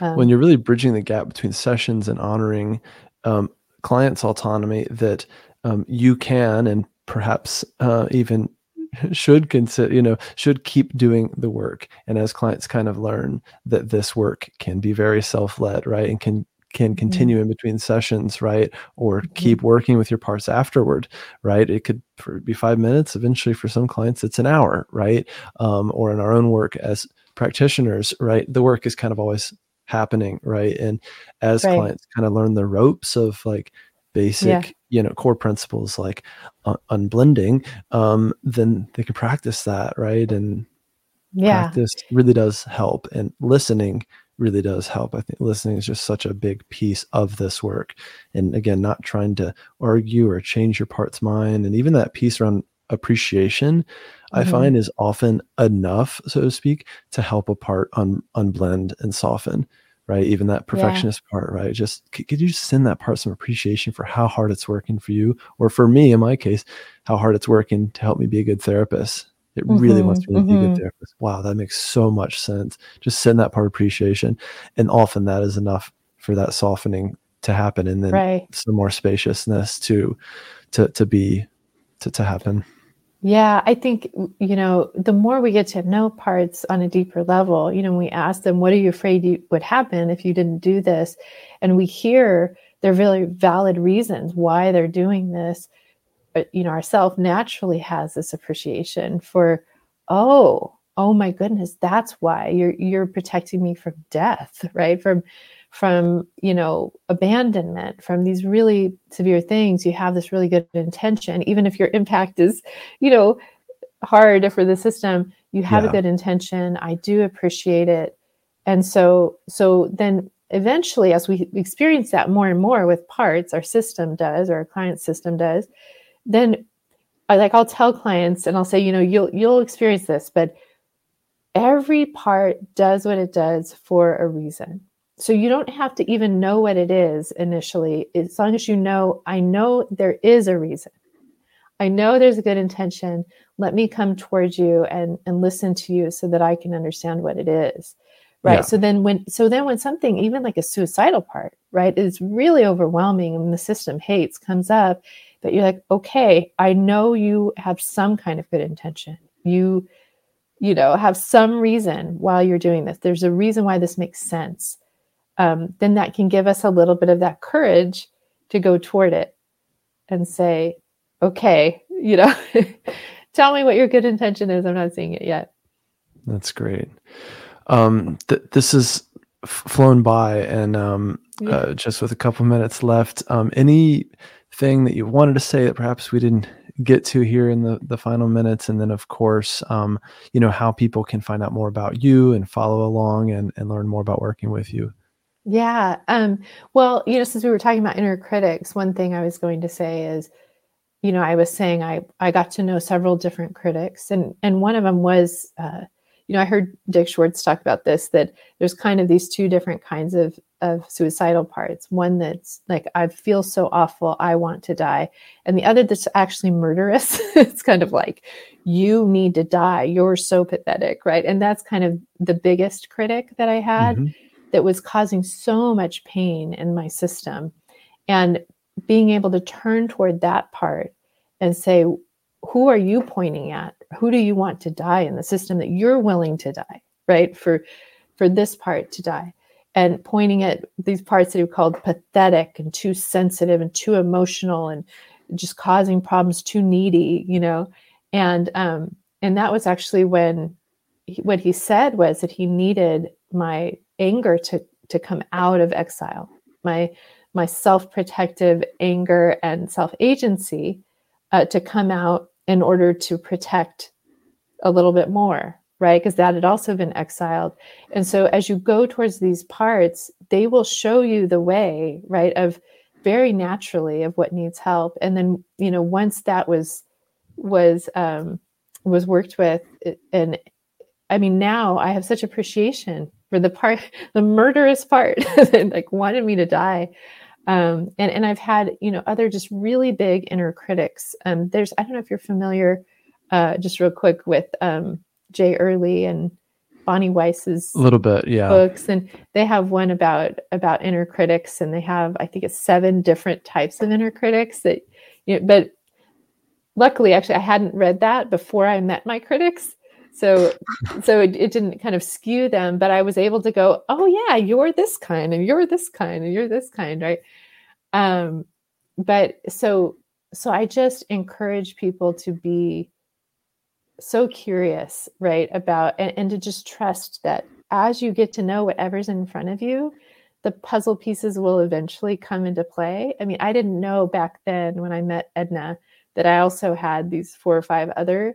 um, when you're really bridging the gap between sessions and honoring um, clients' autonomy, that um, you can and perhaps uh, even should consider, you know, should keep doing the work. And as clients kind of learn that this work can be very self-led, right, and can can continue in between sessions, right, or keep working with your parts afterward, right? It could be five minutes. Eventually, for some clients, it's an hour, right? Um, or in our own work as practitioners, right, the work is kind of always happening, right? And as Right. clients kind of learn the ropes of like basic, Yeah. you know, core principles like un- unblending, um, then they can practice that, right? And yeah practice really does help, and listening really does help. I think listening is just such a big piece of this work. And again, not trying to argue or change your part's mind, and even that piece around appreciation, I Mhm. find is often enough, so to speak, to help a part un- unblend and soften. Right, even that perfectionist part, right? Just could you just send that part some appreciation for how hard it's working for you, or for me, in my case, how hard it's working to help me be a good therapist. It really wants me to be a good mhm. therapist. Wow, that makes so much sense. Just send that part of appreciation. And often that is enough for that softening to happen and then right some more spaciousness to to to be to, to happen. Yeah, I think, you know, the more we get to know parts on a deeper level, you know, we ask them, what are you afraid you, would happen if you didn't do this? And we hear their really valid reasons why they're doing this. But, you know, ourself naturally has this appreciation for, oh, oh my goodness, that's why you're you're protecting me from death, right? From from you know abandonment from these really severe things you have this really good intention even if your impact is you know hard for the system you have Yeah. a good intention i do appreciate it and so so then eventually as we experience that more and more with parts our system does or our client system does then I, like i'll tell clients and i'll say you know you'll you'll experience this but every part does what it does for a reason. So you don't have to even know what it is initially as long as you know i know there is a reason. I know there's a good intention. Let me come towards you and and listen to you so that i can understand what it is. Right? Yeah. so then when so then when something even like a suicidal part right is really overwhelming and the system hates comes up that you're like okay i know you have some kind of good intention. You you know have some reason while you're doing this. There's a reason why this makes sense. Um, then that can give us a little bit of that courage to go toward it and say okay you know tell me what your good intention is. I'm not seeing it yet. That's great. Um, th- this has f- flown by, and um, yeah. uh, just with a couple minutes left, um, anything that you wanted to say that perhaps we didn't get to here in the the final minutes, and then of course, um, you know how people can find out more about you and follow along and and learn more about working with you. Yeah. Um, well, you know, since we were talking about inner critics, one thing I was going to say is, you know, I was saying I I got to know several different critics, and and one of them was uh, you know, I heard Dick Schwartz talk about this that there's kind of these two different kinds of of suicidal parts. One that's like I feel so awful, I want to die, and the other that's actually murderous. it's kind of like you need to die. You're so pathetic, right? And that's kind of the biggest critic that I had mm-hmm. that was causing so much pain in my system. And being able to turn toward that part and say, who are you pointing at? who do you want to die in the system that you're willing to die right for for this part to die and pointing at these parts that he called pathetic and too sensitive and too emotional and just causing problems too needy you know? And um and that was actually when he, what he said was that he needed my anger to to come out of exile. My my self-protective anger and self-agency uh, to come out in order to protect a little bit more, right? Because that had also been exiled. And so as you go towards these parts, they will show you the way, right, of very naturally of what needs help. And then, you know, once that was was um was worked with and I mean now I have such appreciation for the part the murderous part that like wanted me to die um, and and I've had you know other just really big inner critics. Um, there's I don't know if you're familiar, uh, just real quick with um, Jay Earley and Bonnie Weiss's a little bit, yeah, books, and they have one about about inner critics, and they have I think it's seven different types of inner critics that, you know, but luckily, actually, I hadn't read that before I met my critics, so so it, it didn't kind of skew them but i was able to go oh yeah you're this kind and you're this kind and you're this kind right? Um but so so i just encourage people to be so curious right about and, and to just trust that as you get to know whatever's in front of you the puzzle pieces will eventually come into play i mean i didn't know back then when i met edna that i also had these four or five other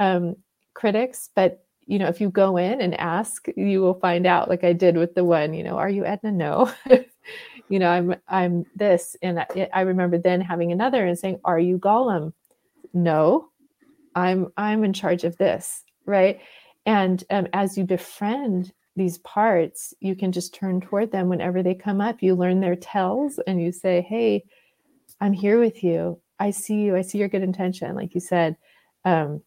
um, critics, but you know, if you go in and ask, you will find out. Like I did with the one, you know, are you Edna? No. you know, I'm I'm this, and I, I remember then having another and saying, are you Gollum? No, I'm I'm in charge of this, right? And um, as you befriend these parts, you can just turn toward them whenever they come up. You learn their tells, and you say, "Hey, I'm here with you. I see you. I see your good intention." Like you said, um,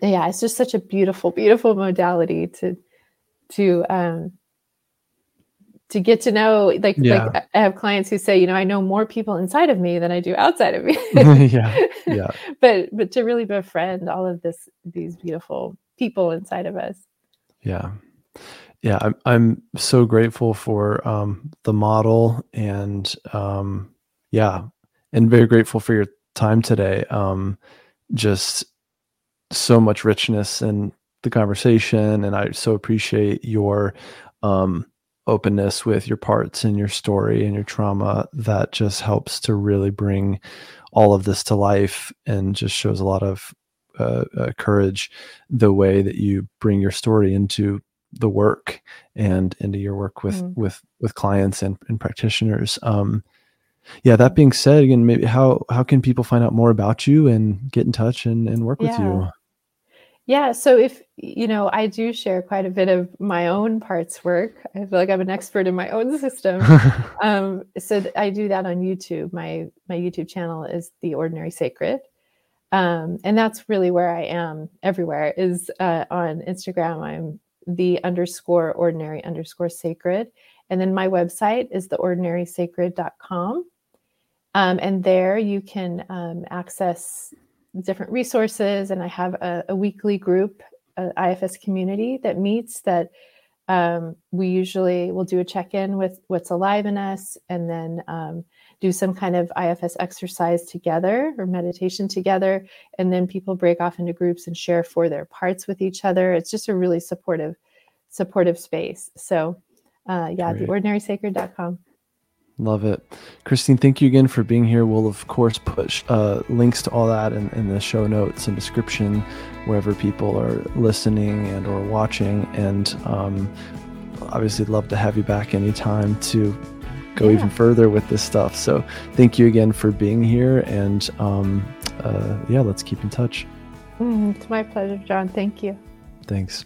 yeah, it's just such a beautiful, beautiful modality to to um to get to know like yeah. like I have clients who say, you know, I know more people inside of me than I do outside of me. yeah. Yeah. but but to really befriend all of this these beautiful people inside of us. Yeah. Yeah, I'm I'm so grateful for um the model and um yeah, and very grateful for your time today. Um just so much richness in the conversation and i so appreciate your um, openness with your parts and your story and your trauma that just helps to really bring all of this to life and just shows a lot of uh, uh, courage the way that you bring your story into the work and into your work with mm. with with clients and, and practitioners. Um, yeah. That being said, again, maybe how how can people find out more about you and get in touch and, and work yeah. with you? Yeah. So if, you know, I do share quite a bit of my own parts work. I feel like I'm an expert in my own system. um, so I do that on YouTube. My, my YouTube channel is The Ordinary Sacred. Um, and that's really where I am everywhere is uh, on Instagram. I'm the underscore ordinary underscore sacred. And then my website is theordinarysacred.com. Um, and there you can um, access different resources, and I have a, a weekly group, IFS community that meets that um, we usually will do a check-in with what's alive in us and then um, do some kind of ifs exercise together or meditation together. And then people break off into groups and share for their parts with each other. It's just a really supportive supportive space. So uh, yeah Great. theordinarysacred.com Love it. Christine, thank you again for being here. We'll, of course, put uh, links to all that in, in, the show notes and description wherever people are listening and or watching. And um, obviously, love to have you back anytime to go yeah. even further with this stuff. So thank you again for being here. And um, uh, yeah, let's keep in touch. Mm, it's my pleasure, John. Thank you. Thanks.